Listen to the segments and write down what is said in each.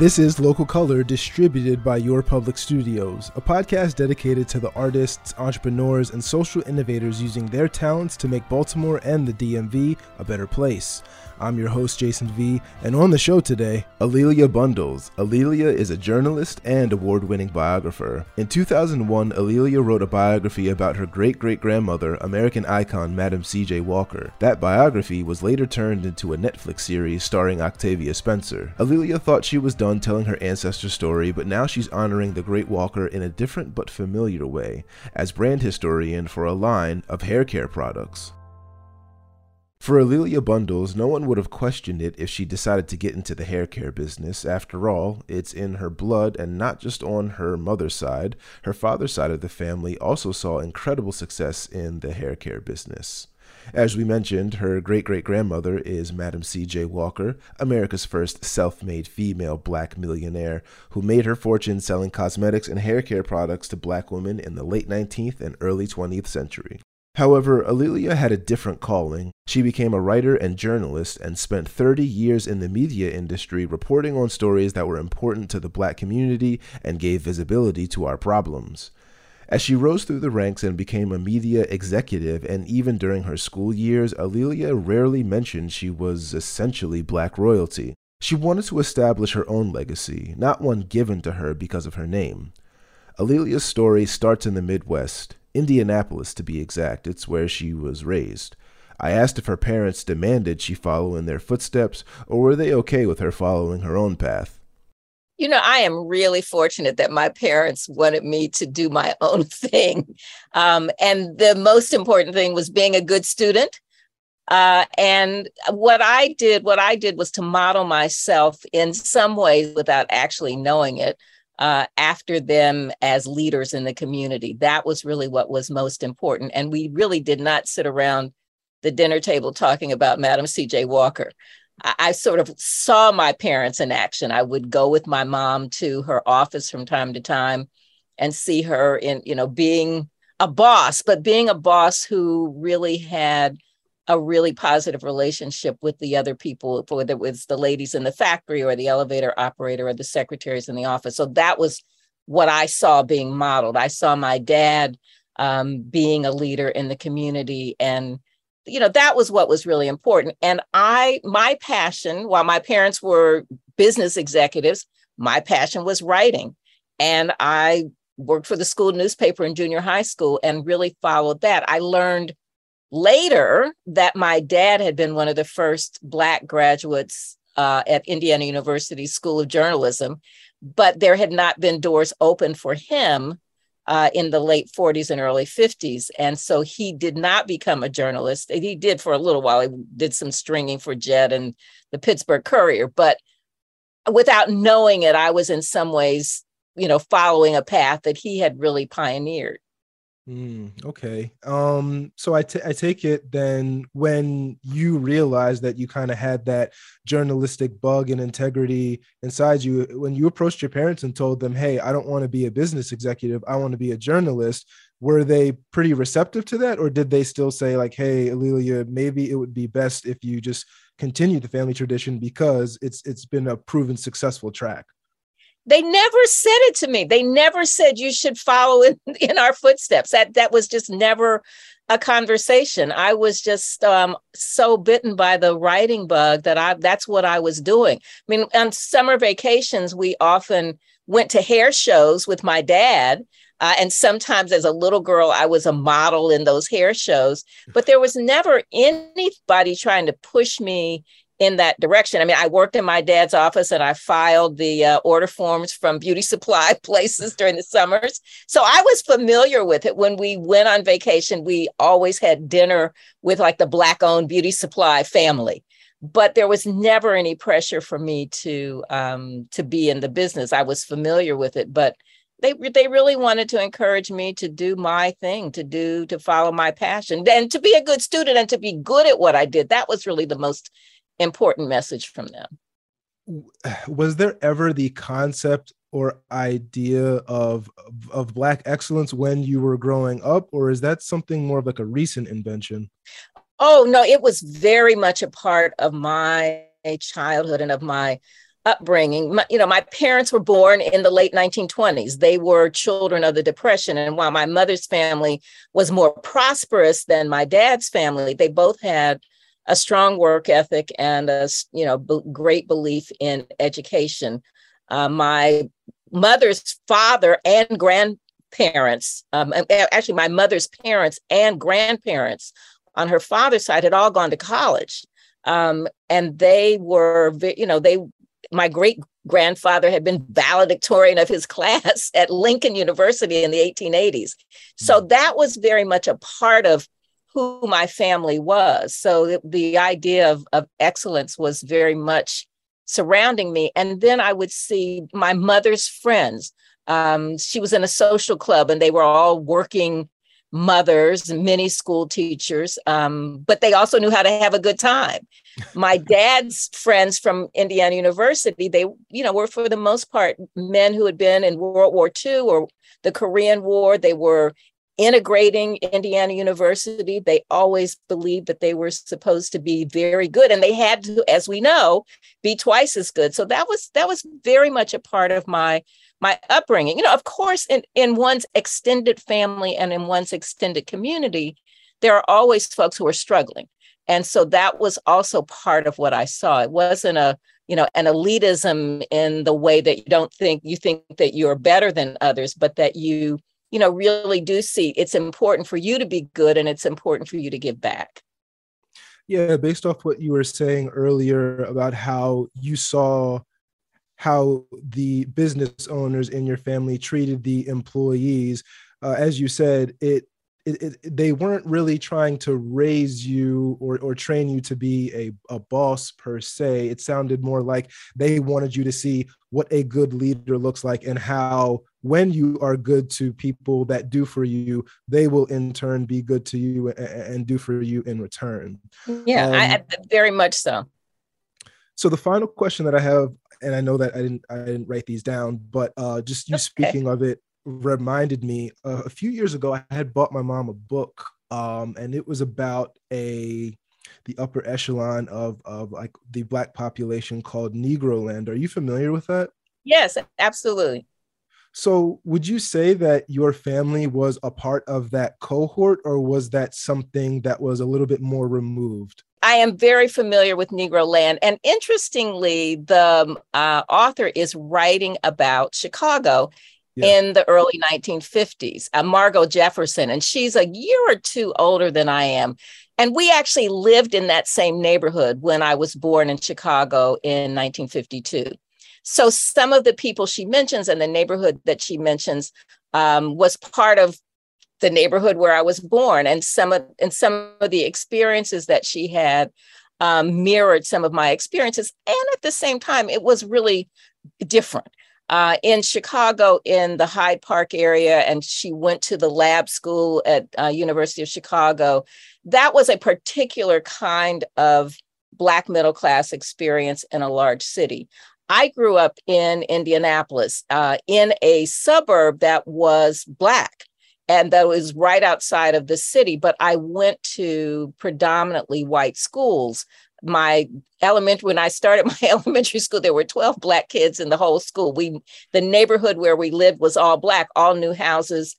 This is Local Color, distributed by Your Public Studios, a podcast dedicated to the artists, entrepreneurs, and social innovators using their talents to make Baltimore and the DMV a better place. I'm your host, Jason V, and on the show today, A'Lelia Bundles. A'Lelia is a journalist and award winning biographer. In 2001, A'Lelia wrote a biography about her great great grandmother, American icon Madam C.J. Walker. That biography was later turned into a Netflix series starring Octavia Spencer. A'Lelia thought she was done telling her ancestor story, but now she's honoring the great Walker in a different but familiar way, as brand historian for a line of hair care products. For A'Lelia Bundles, no one would have questioned it if she decided to get into the hair care business. After all, it's in her blood and not just on her mother's side. Her father's side of the family also saw incredible success in the hair care business. As we mentioned, her great great grandmother is Madam C.J. Walker, America's first self made female black millionaire, who made her fortune selling cosmetics and hair care products to black women in the late 19th and early 20th century. However, A'Lelia had a different calling. She became a writer and journalist and spent 30 years in the media industry reporting on stories that were important to the black community and gave visibility to our problems. As she rose through the ranks and became a media executive, and even during her school years, A'Lelia rarely mentioned she was essentially black royalty. She wanted to establish her own legacy, not one given to her because of her name. A'Lelia's story starts in the Midwest. Indianapolis to be exact. It's where she was raised. I asked if her parents demanded she follow in their footsteps, or were they okay with her following her own path? You know, I am really fortunate that my parents wanted me to do my own thing. Um, and the most important thing was being a good student. Uh, and what I did, what I did was to model myself in some ways without actually knowing it uh, after them as leaders in the community. That was really what was most important. And we really did not sit around the dinner table talking about Madam C.J. Walker. I, I sort of saw my parents in action. I would go with my mom to her office from time to time and see her in, you know, being a boss, but being a boss who really had a really positive relationship with the other people, whether it was the ladies in the factory or the elevator operator or the secretaries in the office. So that was what I saw being modeled. I saw my dad um, being a leader in the community and you know that was what was really important and i my passion while my parents were business executives my passion was writing and i worked for the school newspaper in junior high school and really followed that i learned later that my dad had been one of the first Black graduates uh, at Indiana University School of Journalism, but there had not been doors open for him uh, in the late 40s and early 50s. And so he did not become a journalist. He did for a little while, he did some stringing for Jet and the Pittsburgh Courier, but without knowing it, I was in some ways, you know, following a path that he had really pioneered. Mm, okay. Um, so I, t- I take it then when you realized that you kind of had that journalistic bug and integrity inside you, when you approached your parents and told them, Hey, I don't want to be a business executive, I want to be a journalist, were they pretty receptive to that? Or did they still say, like, Hey, A'Lelia, maybe it would be best if you just continue the family tradition because it's it's been a proven successful track? They never said it to me. They never said you should follow in, in our footsteps. That that was just never a conversation. I was just um, so bitten by the writing bug that i that's what i was doing. I mean on summer vacations we often went to hair shows with my dad uh, and sometimes as a little girl i was a model in those hair shows but there was never anybody trying to push me in that direction. I mean, I worked in my dad's office and I filed the uh, order forms from beauty supply places during the summers. So I was familiar with it. When we went on vacation, we always had dinner with like the Black owned beauty supply family. But there was never any pressure for me to um, to be in the business. I was familiar with it, but they they really wanted to encourage me to do my thing, to do to follow my passion, and to be a good student and to be good at what I did. That was really the most important message from them. Was there ever the concept or idea of of black excellence when you were growing up or is that something more of like a recent invention oh no it was very much a part of my childhood and of my upbringing. My, you know, my parents were born in the late 1920s. They were children of the Depression. And while my mother's family was more prosperous than my dad's family, they both had a strong work ethic and a you know b- great belief in education. Uh, my mother's father and grandparents, um, actually my mother's parents and grandparents on her father's side had all gone to college. Um, and they were, you know, they my great grandfather had been valedictorian of his class at Lincoln University in the 1880s. So hmm. that was very much a part of who my family was. So the idea of, of excellence was very much surrounding me. And then I would see my mother's friends. Um, she was in a social club and they were all working mothers many school teachers, um, but they also knew how to have a good time. My dad's friends from Indiana University, they, you know, were for the most part men who had been in World War II or the Korean War. They were integrating Indiana University. They always believed that they were supposed to be very good, and they had to, as we know, be twice as good. So that was that was very much a part of my my upbringing. You know, of course, in, in one's extended family and in one's extended community, there are always folks who are struggling. And so that was also part of what I saw. It wasn't a, you know, an elitism in the way that you don't think you think that you're better than others, but that you, you know, really do see it's important for you to be good and it's important for you to give back. Yeah, based off what you were saying earlier about how you saw how the business owners in your family treated the employees. Uh, as you said, it, it, it, they weren't really trying to raise you or, or train you to be a, a boss per se. It sounded more like they wanted you to see what a good leader looks like and how when you are good to people that do for you, they will in turn be good to you and, and do for you in return. Yeah, um, I, very much so. So the final question that I have and I know that I didn't I didn't write these down, but uh, just you okay. speaking of it reminded me uh, a few years ago I had bought my mom a book, um, and it was about a the upper echelon of of like the black population called Negroland. Are you familiar with that? Yes, absolutely. So, would you say that your family was a part of that cohort, or was that something that was a little bit more removed? I am very familiar with Negroland. And interestingly, the uh, author is writing about Chicago yeah. in the early 1950s, uh, Margo Jefferson. And she's a year or two older than I am. And we actually lived in that same neighborhood when I was born in Chicago in 1952. So some of the people she mentions and the neighborhood that she mentions um, was part of the neighborhood where I was born, and some of and some of the experiences that she had um, mirrored some of my experiences, and at the same time, it was really different. Uh, in Chicago, in the Hyde Park area, and she went to the lab school at uh, University of Chicago. That was a particular kind of Black middle class experience in a large city. I grew up in Indianapolis, uh, in a suburb that was Black and that was right outside of the city. But I went to predominantly white schools. My elementary, when I started my elementary school, there were 12 black kids in the whole school. We, the neighborhood where we lived was all black, all new houses.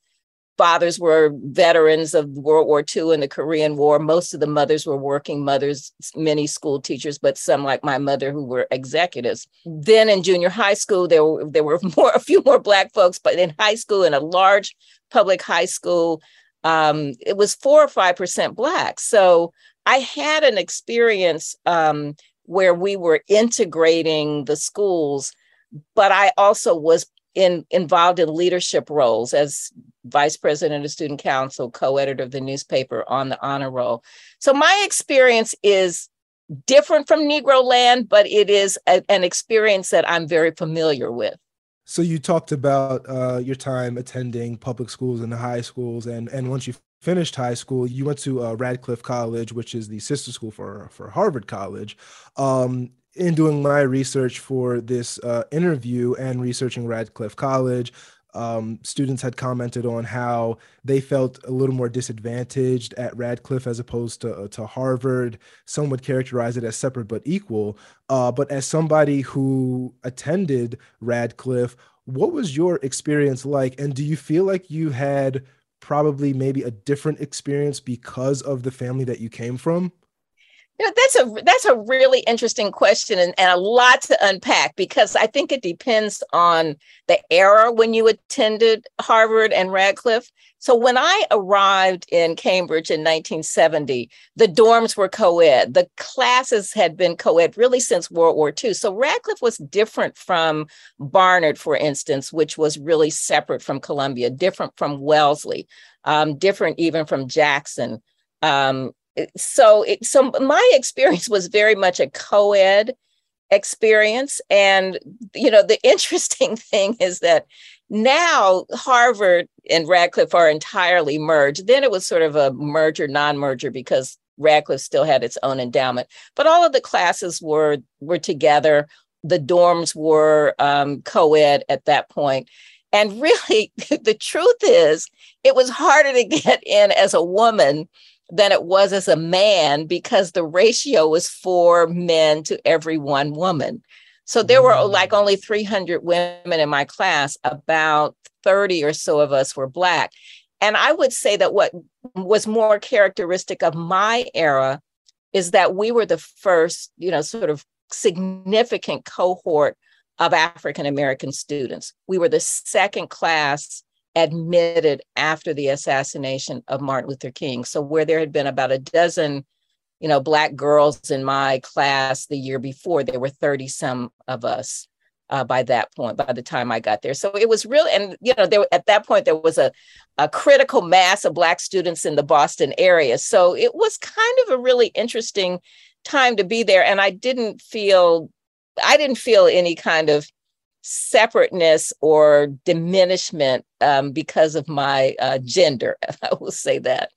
Fathers were veterans of World War II and the Korean War. Most of the mothers were working mothers, many school teachers, but some like my mother who were executives. Then in junior high school, there were there were more a few more black folks, but in high school, in a large public high school, um, it was four or five percent black. So I had an experience um, where we were integrating the schools, but I also was in involved in leadership roles as vice president of student council, co-editor of the newspaper on the honor roll. So my experience is different from Negroland, but it is a, an experience that I'm very familiar with. So you talked about uh, your time attending public schools and the high schools, and and once you finished high school, you went to uh, Radcliffe College, which is the sister school for for Harvard College. Um, in doing my research for this uh, interview and researching Radcliffe College, um, students had commented on how they felt a little more disadvantaged at Radcliffe as opposed to, uh, to Harvard. Some would characterize it as separate but equal. Uh, but as somebody who attended Radcliffe, what was your experience like? And do you feel like you had probably maybe a different experience because of the family that you came from? You know, that's a that's a really interesting question and, and a lot to unpack because I think it depends on the era when you attended Harvard and Radcliffe. So when I arrived in Cambridge in 1970, the dorms were co-ed. The classes had been co-ed really since World War II. So Radcliffe was different from Barnard, for instance, which was really separate from Columbia, different from Wellesley, um, different even from Jackson. Um, so it, so my experience was very much a co-ed experience. And you know the interesting thing is that now harvard and radcliffe are entirely merged. Then it was sort of a merger non-merger because radcliffe still had its own endowment. But all of the classes were were together. The dorms were um, co-ed at that point. And really the truth is it was harder to get in as a woman than it was as a man because the ratio was four men to every one woman. So there were like mm. only 300 women in my class, about 30 or so of us were Black. And I would say that what was more characteristic of my era is that we were the first, you know, sort of significant cohort of African American students. We were the second class admitted after the assassination of Martin Luther King. So where there had been about a dozen, you know, black girls in my class the year before, there were 30 some of us uh, by that point, by the time I got there. So it was really, and you know, there at that point there was a, a critical mass of black students in the Boston area. So it was kind of a really interesting time to be there. And I didn't feel I didn't feel any kind of separateness or diminishment um, because of my uh, gender. I will say that.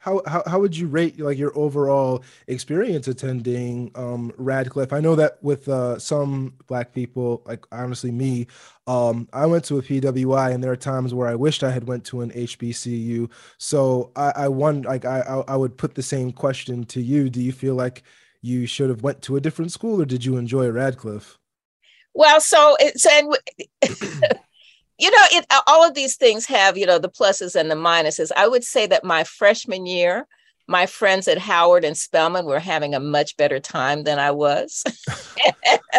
How, how, how would you rate like your overall experience attending um, Radcliffe? I know that with uh, some black people, like honestly me, um, I went to a PWI, and there are times where I wished I had went to an HBCU. So I, I won like I, I would put the same question to you. Do you feel like you should have went to a different school, or did you enjoy Radcliffe? Well, so it's and you know, it all of these things have you know the pluses and the minuses. I would say that my freshman year, my friends at Howard and Spelman were having a much better time than I was.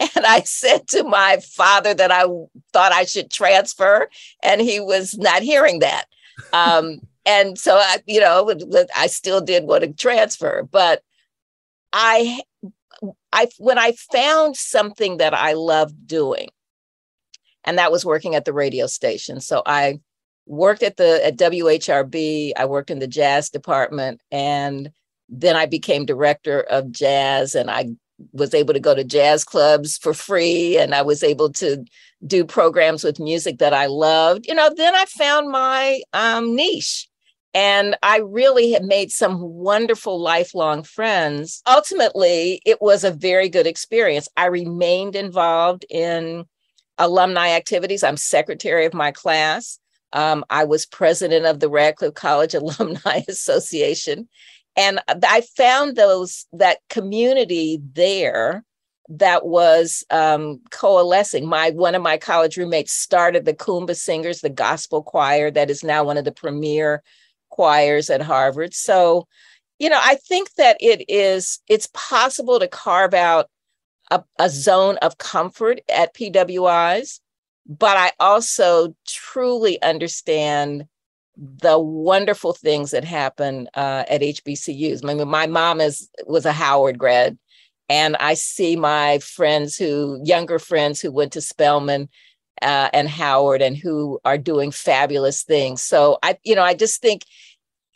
and I said to my father that I thought I should transfer, and he was not hearing that. Um, and so I, you know, I still did want to transfer, but I I when I found something that I loved doing, and that was working at the radio station. So I worked at the at WHRB. I worked in the jazz department, and then I became director of jazz, and I was able to go to jazz clubs for free, and I was able to do programs with music that I loved. You know, then I found my um, niche and I really have made some wonderful lifelong friends. Ultimately, it was a very good experience. I remained involved in alumni activities. I'm secretary of my class. Um, I was president of the Radcliffe College Alumni Association. And I found those that community there that was um, coalescing. My one of my college roommates started the Kuumba Singers, the gospel choir that is now one of the premier choirs at Harvard. So, you know, I think that it is it's possible to carve out a, a zone of comfort at PWIs, but I also truly understand the wonderful things that happen uh, at HBCUs. I mean, my mom is was a Howard grad, and I see my friends who younger friends who went to Spelman uh, and Howard and who are doing fabulous things. So I, you know, I just think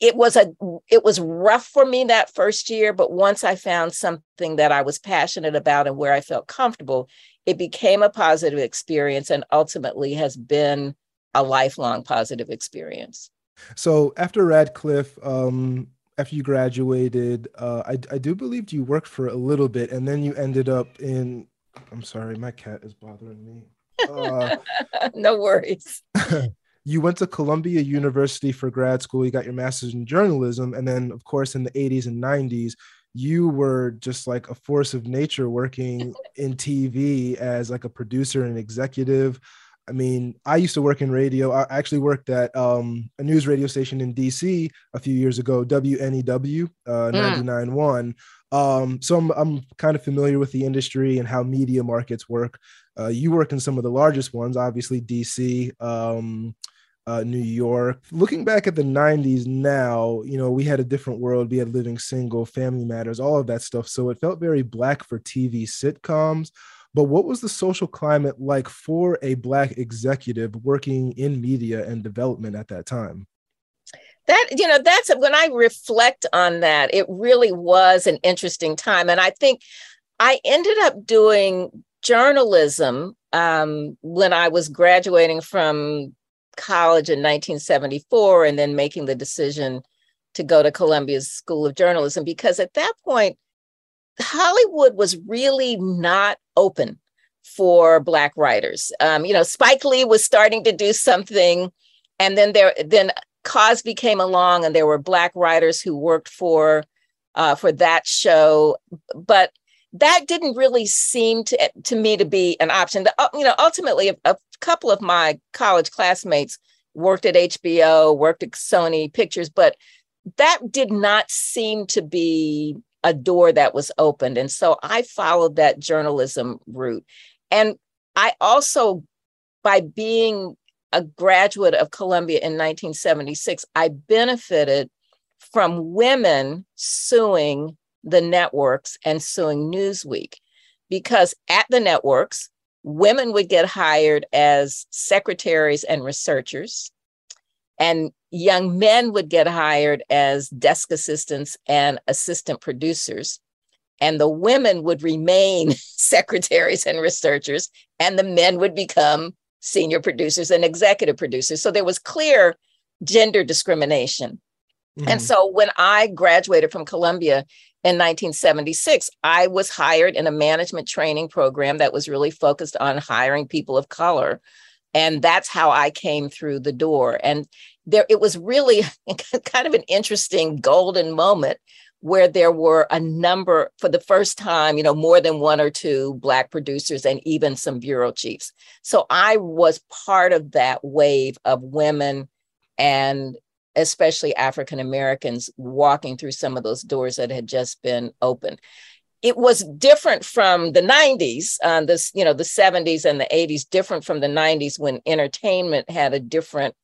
it was a it was rough for me that first year, but once I found something that I was passionate about and where I felt comfortable, it became a positive experience and ultimately has been a lifelong positive experience. So after Radcliffe, um, after you graduated, uh, I, I do believe you worked for a little bit, and then you ended up in. I'm sorry, my cat is bothering me. Uh, no worries. you went to Columbia University for grad school. You got your master's in journalism. And then, of course, in the 80s and 90s, you were just like a force of nature working in TV as like a producer and executive. I mean, I used to work in radio. I actually worked at um, a news radio station in DC a few years ago, WNEW uh, mm. 99.1. Um, so I'm, I'm kind of familiar with the industry and how media markets work. Uh, you work in some of the largest ones, obviously DC, um, uh, New York. Looking back at the 90s now, you know, we had a different world. We had Living Single, Family Matters, all of that stuff. So it felt very black for TV sitcoms. But what was the social climate like for a Black executive working in media and development at that time? That, you know, that's when I reflect on that, it really was an interesting time. And I think I ended up doing journalism um, when I was graduating from college in 1974 and then making the decision to go to Columbia's School of Journalism because at that point, Hollywood was really not open for Black writers. Um, you know, Spike Lee was starting to do something, and then there then Cosby came along, and there were Black writers who worked for uh, for that show, but that didn't really seem to to me to be an option. Uh, you know, ultimately, a, a couple of my college classmates worked at HBO, worked at Sony Pictures, but that did not seem to be a door that was opened. And so I followed that journalism route. And I also, by being a graduate of Columbia in 1976, I benefited from women suing the networks and suing Newsweek because at the networks, women would get hired as secretaries and researchers, and young men would get hired as desk assistants and assistant producers. And the women would remain secretaries and researchers, and the men would become senior producers and executive producers. So there was clear gender discrimination. Mm-hmm. And so when I graduated from Columbia in 1976, I was hired in a management training program that was really focused on hiring people of color. And that's how I came through the door. And there, it was really kind of an interesting golden moment where there were a number for the first time, you know, more than one or two Black producers and even some bureau chiefs. So I was part of that wave of women and especially African Americans, walking through some of those doors that had just been opened. It was different from the 90s, uh, this, you know, the 70s and the 80s, different from the 90s when entertainment had a different,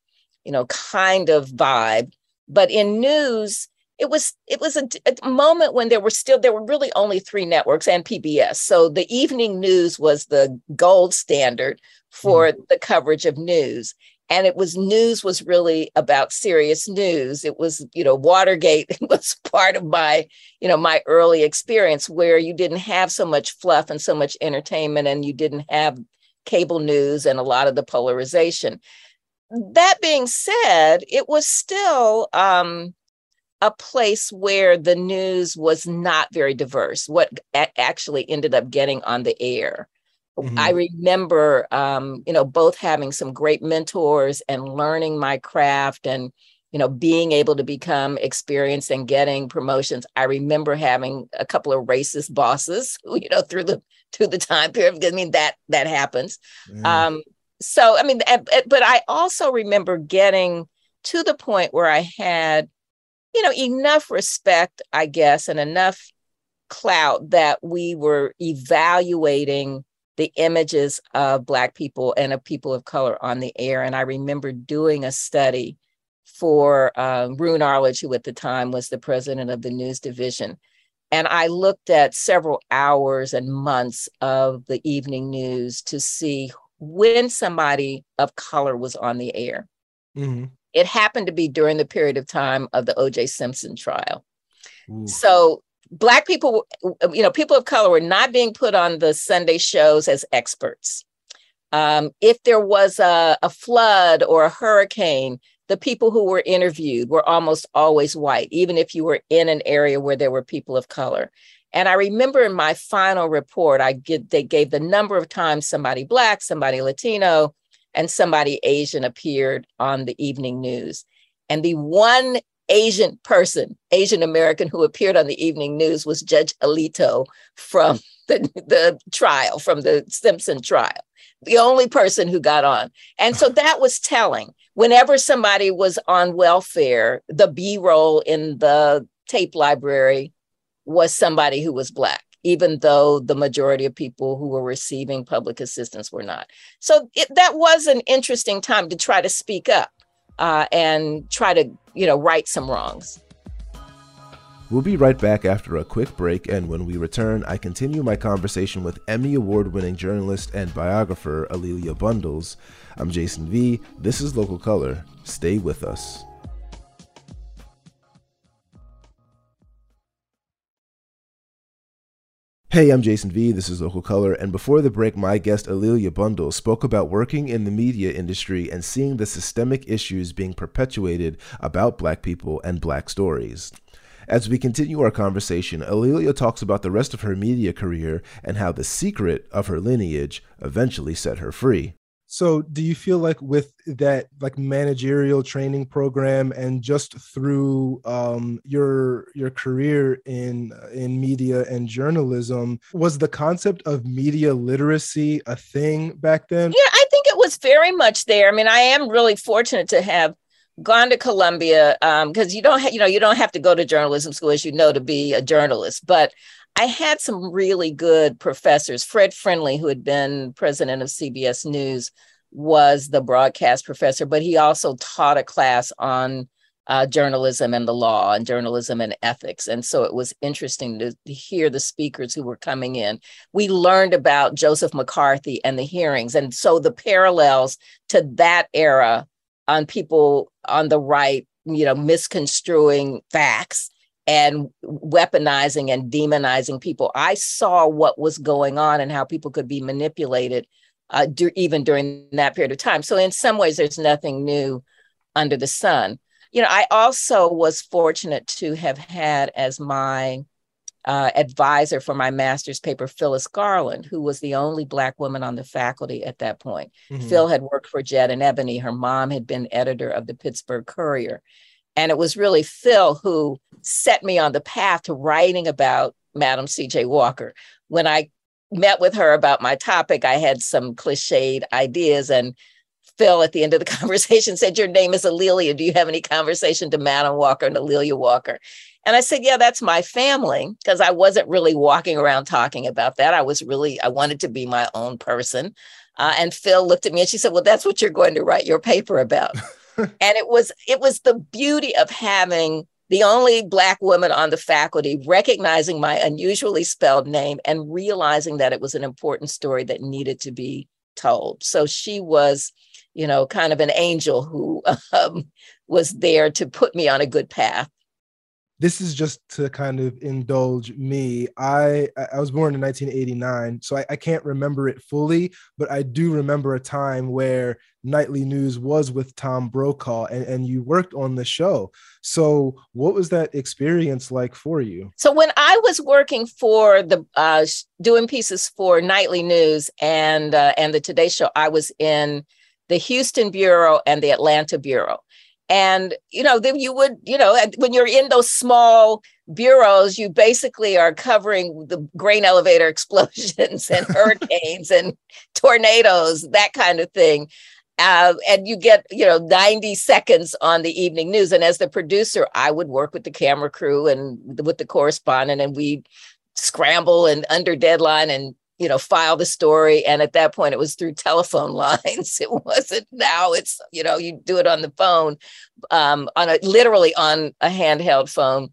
you know, kind of vibe. But in news, it was it was a, a, moment when there were still there were really only three networks and PBS. So the evening news was the gold standard for mm. the coverage of news and it was news was really about serious news. It was you know watergate was part of my you know my early experience where you didn't have so much fluff and so much entertainment and you didn't have cable news and a lot of the polarization. That being said it was still um, a place where the news was not very diverse. What actually ended up getting on the air Mm-hmm. I remember, um, you know, both having some great mentors and learning my craft and, you know, being able to become experienced and getting promotions. I remember having a couple of racist bosses, you know, through the through the time period. I mean, that that happens. Mm. Um, so, I mean, but I also remember getting to the point where I had, you know, enough respect, I guess, and enough clout that we were evaluating the images of Black people and of people of color on the air. And I remember doing a study for uh, Roone Arledge, who at the time was the president of the news division. And I looked at several hours and months of the evening news to see when somebody of color was on the air. Mm-hmm. It happened to be during the period of time of the OJ Simpson trial. Ooh. So black people you know people of color were not being put on the sunday shows as experts um, if there was a, a flood or a hurricane the people who were interviewed were almost always white even if you were in an area where there were people of color And I remember in my final report, I get they gave the number of times somebody black, somebody Latino, and somebody Asian appeared on the evening news. And the one Asian person, Asian American who appeared on the evening news was Judge Ito from the, the trial, from the Simpson trial, the only person who got on. And so that was telling. Whenever somebody was on welfare, the B roll in the tape library was somebody who was Black, even though the majority of people who were receiving public assistance were not. So it, that was an interesting time to try to speak up uh, and try to, you know, right some wrongs. We'll be right back after a quick break, and when we return, I continue my conversation with Emmy Award winning journalist and biographer A'Lelia Bundles. I'm Jason V. This is Local Color. Stay with us. Hey, I'm Jason V. This is Local Color, and before the break, my guest A'Lelia Bundle spoke about working in the media industry and seeing the systemic issues being perpetuated about Black people and Black stories. As we continue our conversation, A'Lelia talks about the rest of her media career and how the secret of her lineage eventually set her free. So, do you feel like with that like managerial training program and just through um, your your career in in media and journalism, was the concept of media literacy a thing back then? Yeah, I think it was very much there. I mean, I am really fortunate to have gone to Columbia because um, you don't ha- you know you don't have to go to journalism school as you know to be a journalist, but I had some really good professors. Fred Friendly, who had been president of CBS News, was the broadcast professor, but he also taught a class on uh, journalism and the law and journalism and ethics. And so it was interesting to, to, hear the speakers who were coming in. We learned about Joseph McCarthy and the hearings. And so the parallels to that era on people on the right, you know, misconstruing facts and weaponizing and demonizing people. I saw what was going on and how people could be manipulated uh, do, even during that period of time. So, in some ways, there's nothing new under the sun. You know, I also was fortunate to have had as my uh, advisor for my master's paper, Phyllis Garland, who was the only Black woman on the faculty at that point. Mm-hmm. Phil had worked for Jet and Ebony. Her mom had been editor of the Pittsburgh Courier. And it was really Phil who set me on the path to writing about Madam C.J. Walker. When I met with her about my topic, I had some cliched ideas. And Phil, at the end of the conversation, said, Your name is A'Lelia. Do you have any conversation to Madam Walker and A'Lelia Walker? And I said, Yeah, that's my family, because I wasn't really walking around talking about that. I was really, I wanted to be my own person. Uh, and Phil looked at me and she said, Well, that's what you're going to write your paper about. and it was, it was the beauty of having the only Black woman on the faculty, recognizing my unusually spelled name and realizing that it was an important story that needed to be told. So she was, you know, kind of an angel who um, was there to put me on a good path this is just to kind of indulge me. I I was born in 1989, so I, I, can't remember it fully, but I do remember a time where Nightly News was with Tom Brokaw and, and you worked on the show. So what was that experience like for you? So when I was working for the uh, doing pieces for Nightly News and uh, and the Today Show, I was in the Houston bureau and the Atlanta bureau. And, you know, then you would, you know, when you're in those small bureaus, you basically are covering the grain elevator explosions and hurricanes and tornadoes, that kind of thing. Uh, and you get, you know, 90 seconds on the evening news. And as the producer, I would work with the camera crew and with the correspondent, and we scramble and under deadline and you know file the story. And at that point it was through telephone lines. It wasn't now it's you know you do it on the phone um, on a literally on a handheld phone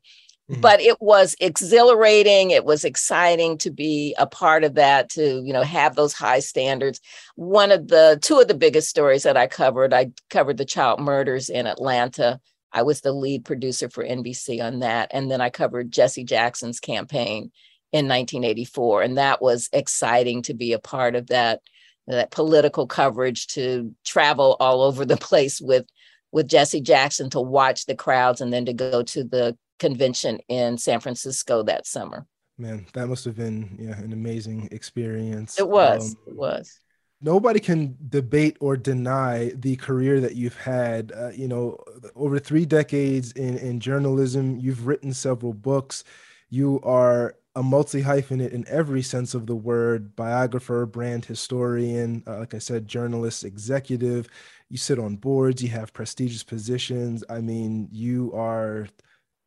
mm-hmm. but it was exhilarating it was exciting to be a part of that to you know have those high standards one of the two of the biggest stories that i covered i covered the child murders in atlanta i was the lead producer for nbc on that and then i covered jesse jackson's campaign in 1984 and that was exciting to be a part of that that political coverage to travel all over the place with with Jesse Jackson to watch the crowds and then to go to the convention in San Francisco that summer. Man, that must have been yeah an amazing experience. It was. Um, it was nobody can debate or deny the career that you've had. Uh, you know, over three decades in, in journalism, you've written several books. You are a multi hyphenate in every sense of the word biographer, brand historian, uh, like I said, journalist, executive. You sit on boards, you have prestigious positions. I mean, you are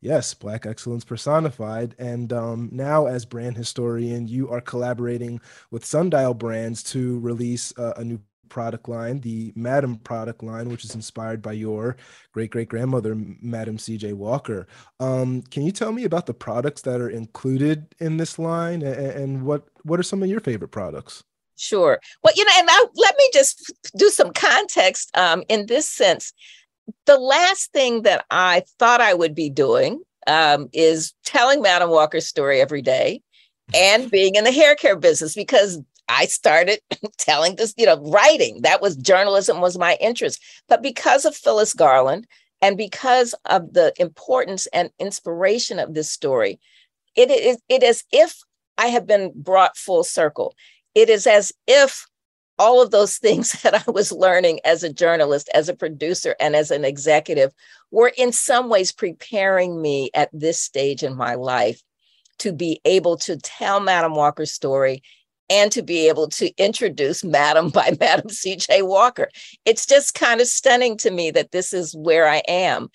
Yes, Black excellence personified. And um, now, as brand historian, you are collaborating with Sundial Brands to release uh, a new product line, the Madam product line, which is inspired by your great great grandmother, Madam C.J. Walker. Um, can you tell me about the products that are included in this line, and, and what what are some of your favorite products? Sure. Well, you know, and I, let me just do some context um, in this sense the last thing that I thought I would be doing um, is telling Madam Walker's story every day and being in the hair care business because I started telling this, you know, writing. That was journalism was my interest. But because of Phyllis Garland and because of the importance and inspiration of this story, it is it is if I have been brought full circle. It is as if all of those things that I was learning as a journalist, as a producer, and as an executive were in some ways preparing me at this stage in my life to be able to tell Madam Walker's story and to be able to introduce Madam by Madam CJ Walker. It's just kind of stunning to me that this is where I am.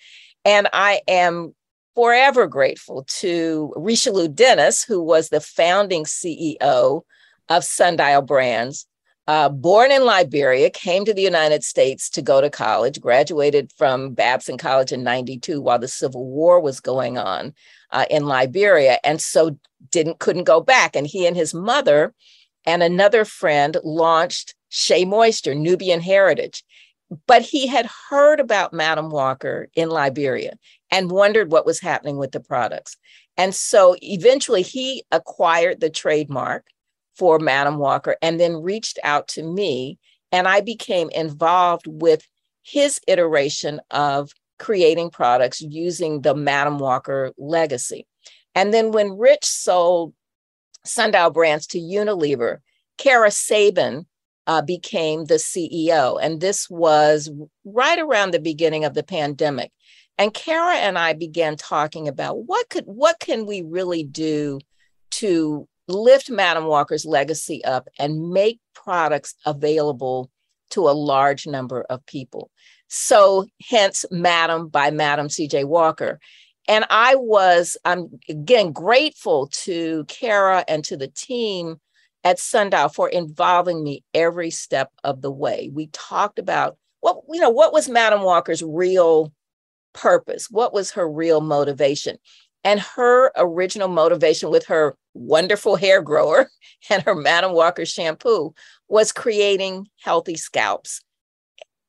And I am forever grateful to Richelieu Dennis, who was the founding CEO of Sundial Brands uh, born in Liberia, came to the United States to go to college, graduated from Babson College in 92 while the Civil War was going on uh, in Liberia. And so didn't couldn't go back. And he and his mother and another friend launched Shea Moisture, Nubian Heritage. But he had heard about Madam Walker in Liberia and wondered what was happening with the products. And so eventually he acquired the trademark for Madam Walker and then reached out to me. And I became involved with his iteration of creating products using the Madam Walker legacy. And then when Rich sold Sundial Brands to Unilever, Cara Sabin uh, became the CEO. And this was right around the beginning of the pandemic. And Cara and I began talking about what could what can we really do to lift Madam Walker's legacy up and make products available to a large number of people. So, hence, Madam by Madam CJ Walker. And I was, I'm again grateful to Cara and to the team at Sundial for involving me every step of the way. We talked about what, you know, what was Madam Walker's real purpose? What was her real motivation? And her original motivation with her wonderful hair grower and her Madam Walker shampoo was creating healthy scalps.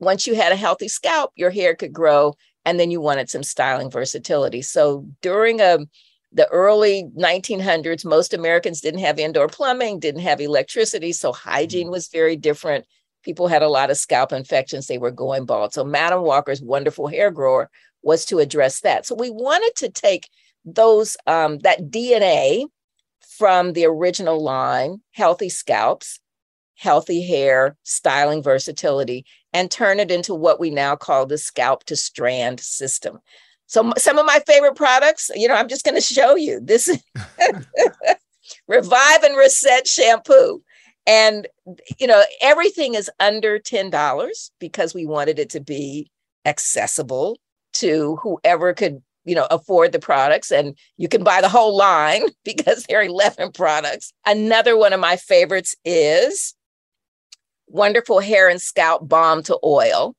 Once you had a healthy scalp, your hair could grow, and then you wanted some styling versatility. So during a um, the early 1900s, most Americans didn't have indoor plumbing, didn't have electricity, so hygiene mm-hmm. was very different. People had a lot of scalp infections, they were going bald. So Madam Walker's wonderful hair grower was to address that. So we wanted to take those um, that DNA from the original line, Healthy Scalps, Healthy Hair, Styling Versatility, and turn it into what we now call the Scalp to Strand system. So, some of my favorite products, you know, I'm just going to show you this Revive and Reset shampoo. And, you know, everything is under $10 because we wanted it to be accessible to whoever could you know afford the products and you can buy the whole line because there are 11 products another one of my favorites is wonderful hair and scalp balm to oil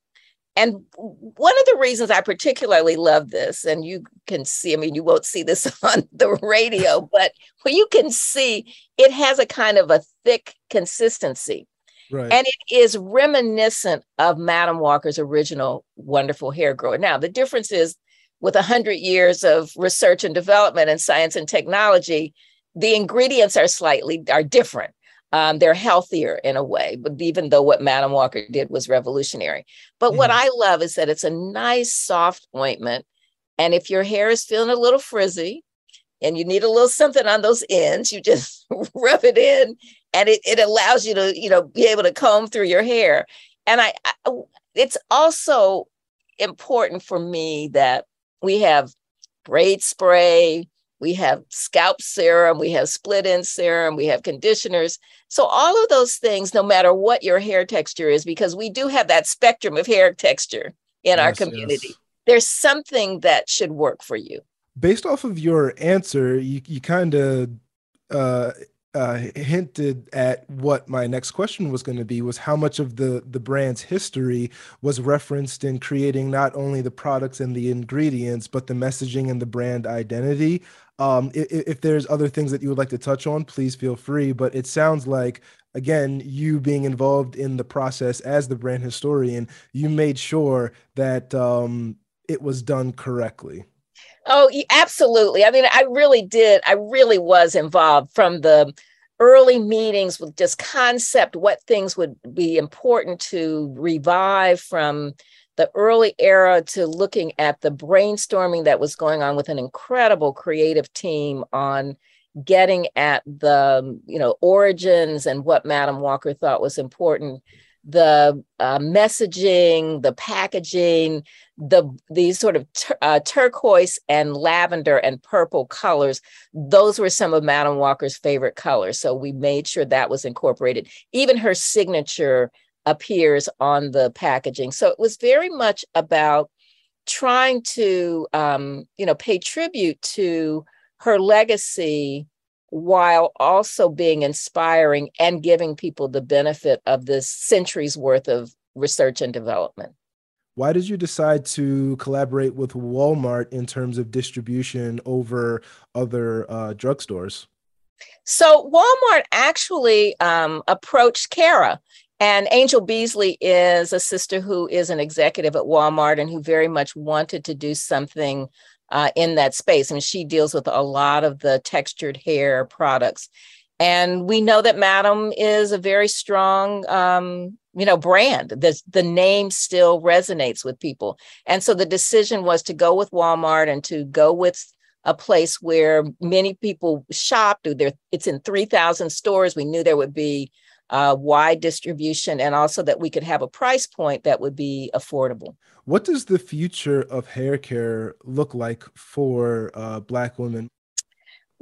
and one of the reasons i particularly love this and you can see i mean you won't see this on the radio but when you can see it has a kind of a thick consistency Right. And it is reminiscent of Madam Walker's original wonderful hair grower. Now, the difference is with 100 years of research and development in science and technology, the ingredients are slightly are different. Um, they're healthier in a way, but even though what Madam Walker did was revolutionary. But mm-hmm. what I love is that it's a nice soft ointment. And if your hair is feeling a little frizzy, and you need a little something on those ends. You just rub it in, and it, it allows you to, you know, be able to comb through your hair. And I, I it's also important for me that we have braid spray, we have scalp serum, we have split end serum, we have conditioners. So, all of those things, no matter what your hair texture is, because we do have that spectrum of hair texture in yes, our community, yes. there's something that should work for you. Based off of your answer, you, you kind of uh, uh, hinted at what my next question was going to be was how much of the the brand's history was referenced in creating not only the products and the ingredients but the messaging and the brand identity. Um, if, if there's other things that you would like to touch on please feel free but it sounds like again you being involved in the process as the brand historian you made sure that um, it was done correctly Oh, absolutely. I mean, I really did. I really was involved from the early meetings with just concept, what things would be important to revive from the early era to looking at the brainstorming that was going on with an incredible creative team on getting at the you know origins and what madam walker thought was important the uh, messaging, the packaging, the these sort of tur- uh, turquoise and lavender and purple colors. Those were some of Madam Walker's favorite colors, so we made sure that was incorporated. Even her signature appears on the packaging, so it was very much about trying to um, you know pay tribute to her legacy while also being inspiring and giving people the benefit of this centuries worth of research and development. Why did you decide to collaborate with Walmart in terms of distribution over other uh, drugstores? So, Walmart actually um, approached Cara. And Angel Beasley is a sister who is an executive at Walmart and who very much wanted to do something uh, in that space. I mean, she deals with a lot of the textured hair products. And we know that Madam is a very strong, um, you know, brand. The, the name still resonates with people. And so the decision was to go with Walmart and to go with a place where many people shop. There, it's in 3,000 stores. We knew there would be uh, wide distribution and also that we could have a price point that would be affordable. What does the future of hair care look like for uh, Black women?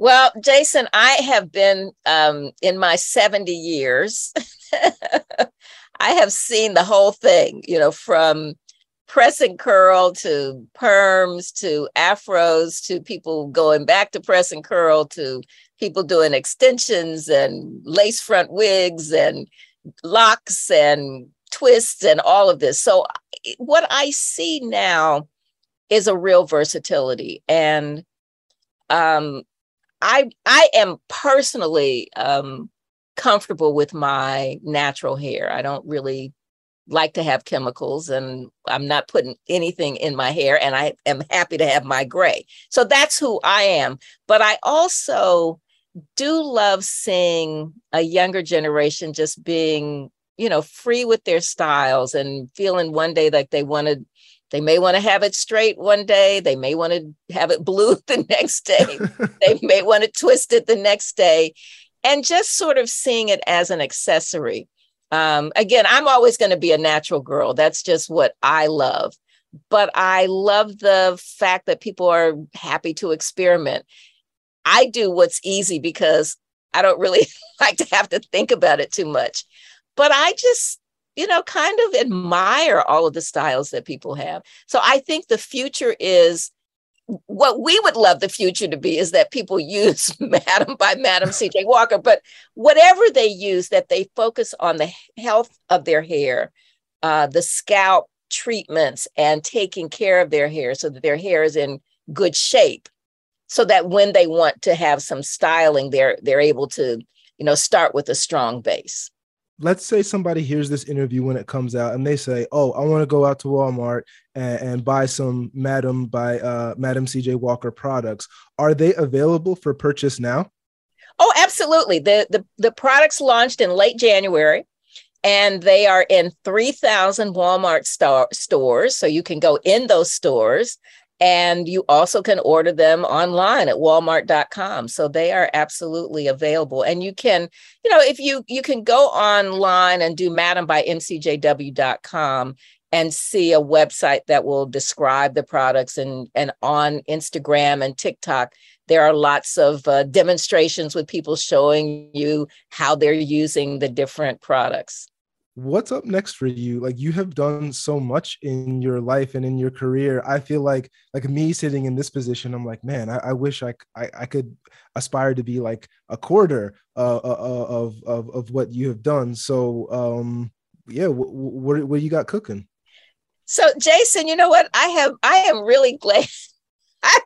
Well, Jason, I have been um, in my 70 years. I have seen the whole thing, you know, from press and curl to perms to afros to people going back to press and curl to people doing extensions and lace front wigs and locks and twists and all of this. So what I see now is a real versatility and um I I am personally um comfortable with my natural hair. I don't really like to have chemicals and I'm not putting anything in my hair and I am happy to have my gray. So that's who I am. But I also do love seeing a younger generation just being you know free with their styles and feeling one day like they wanted they may want to have it straight one day they may want to have it blue the next day they may want to twist it the next day. And just sort of seeing it as an accessory. Um, again i'm always going to be a natural girl that's just what i love. But i love the fact that people are happy to experiment. I do what's easy because I don't really like to have to think about it too much. But I just, you know, kind of admire all of the styles that people have. So I think the future is what we would love the future to be is that people use Madam by Madam CJ Walker, but whatever they use, that they focus on the health of their hair, uh, the scalp treatments, and taking care of their hair so that their hair is in good shape so that when they want to have some styling they're they're able to you know start with a strong base let's say somebody hears this interview when it comes out and they say oh i want to go out to walmart and, and buy some madam by uh, madam cj walker products. Are they available for purchase now? Oh absolutely. The the, the products launched in late january and they are in 3000 walmart star- stores so you can go in those stores And you also can order them online at walmart.com. So they are absolutely available. And you can, you know, if you you can go online and do madam by mcjw.com and see a website that will describe the products and and on Instagram and TikTok there are lots of uh, demonstrations with people showing you how they're using the different products what's up next for you? Like you have done so much in your life and in your career. I feel like like me sitting in this position i'm like man i, I wish I, I, I could aspire to be like a quarter uh, uh, uh of, of of what you have done. So um yeah what what, what you got cooking? So jason you know what? I have i am really glad I,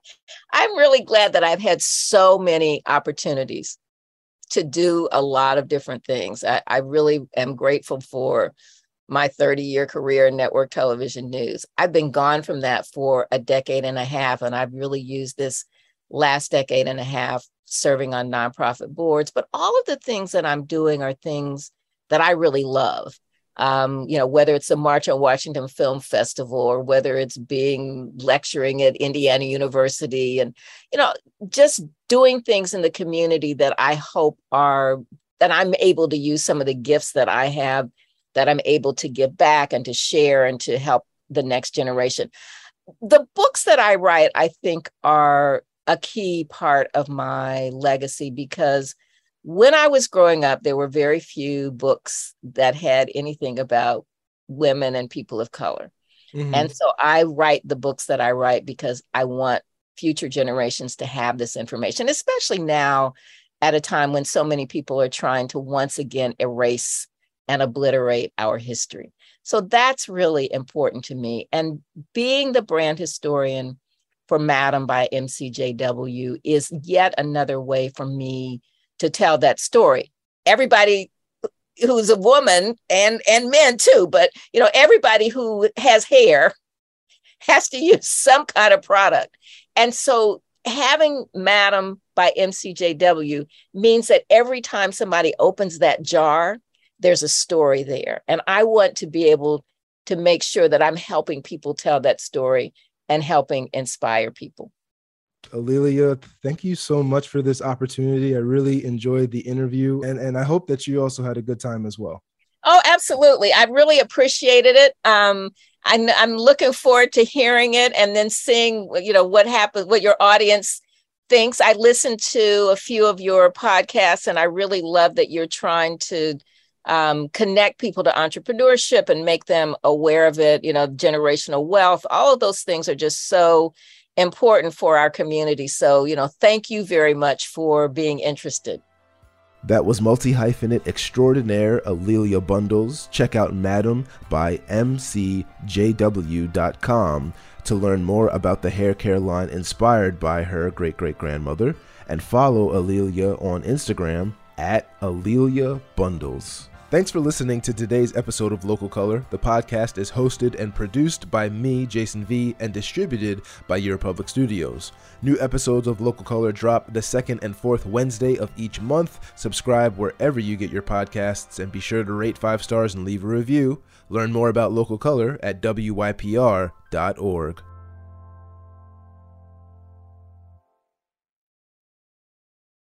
i'm really glad that i've had so many opportunities to do a lot of different things. I, I really am grateful for my 30 year career in network television news. I've been gone from that for a decade and a half, and I've really used this last decade and a half serving on nonprofit boards. But all of the things that I'm doing are things that I really love um, you know, whether it's the March on Washington Film Festival or whether it's being lecturing at Indiana University and, you know, just doing things in the community that I hope are, that I'm able to use some of the gifts that I have, that I'm able to give back and to share and to help the next generation. The books that I write, I think, are a key part of my legacy because when I was growing up, there were very few books that had anything about women and people of color. Mm-hmm. And so I write the books that I write because I want future generations to have this information, especially now at a time when so many people are trying to once again erase and obliterate our history. So that's really important to me. And being the brand historian for Madam by MCJW is yet another way for me to tell that story. Everybody who's a woman and and men too, but you know everybody who has hair has to use some kind of product. And so having Madam by MCJW means that every time somebody opens that jar, there's a story there. And I want to be able to make sure that I'm helping people tell that story and helping inspire people. A'Lelia, thank you so much for this opportunity. I really enjoyed the interview, and, and I hope that you also had a good time as well. Oh, absolutely. I really appreciated it. Um, I'm, I'm looking forward to hearing it and then seeing, you know, what happens, what your audience thinks. I listened to a few of your podcasts, and I really love that you're trying to um, connect people to entrepreneurship and make them aware of it. You know, generational wealth. All of those things are just so important for our community. So, you know, thank you very much for being interested. That was multi hyphenate extraordinaire A'Lelia Bundles. Check out Madam by MCJW.com to learn more about the hair care line inspired by her great great grandmother. And follow A'Lelia on Instagram at A'Lelia Bundles. Thanks for listening to today's episode of Local Color. The podcast is hosted and produced by me, Jason V, and distributed by Your Public Studios. New episodes of Local Color drop the second and fourth Wednesday of each month. Subscribe wherever you get your podcasts and be sure to rate five stars and leave a review. Learn more about Local Color at WYPR.org.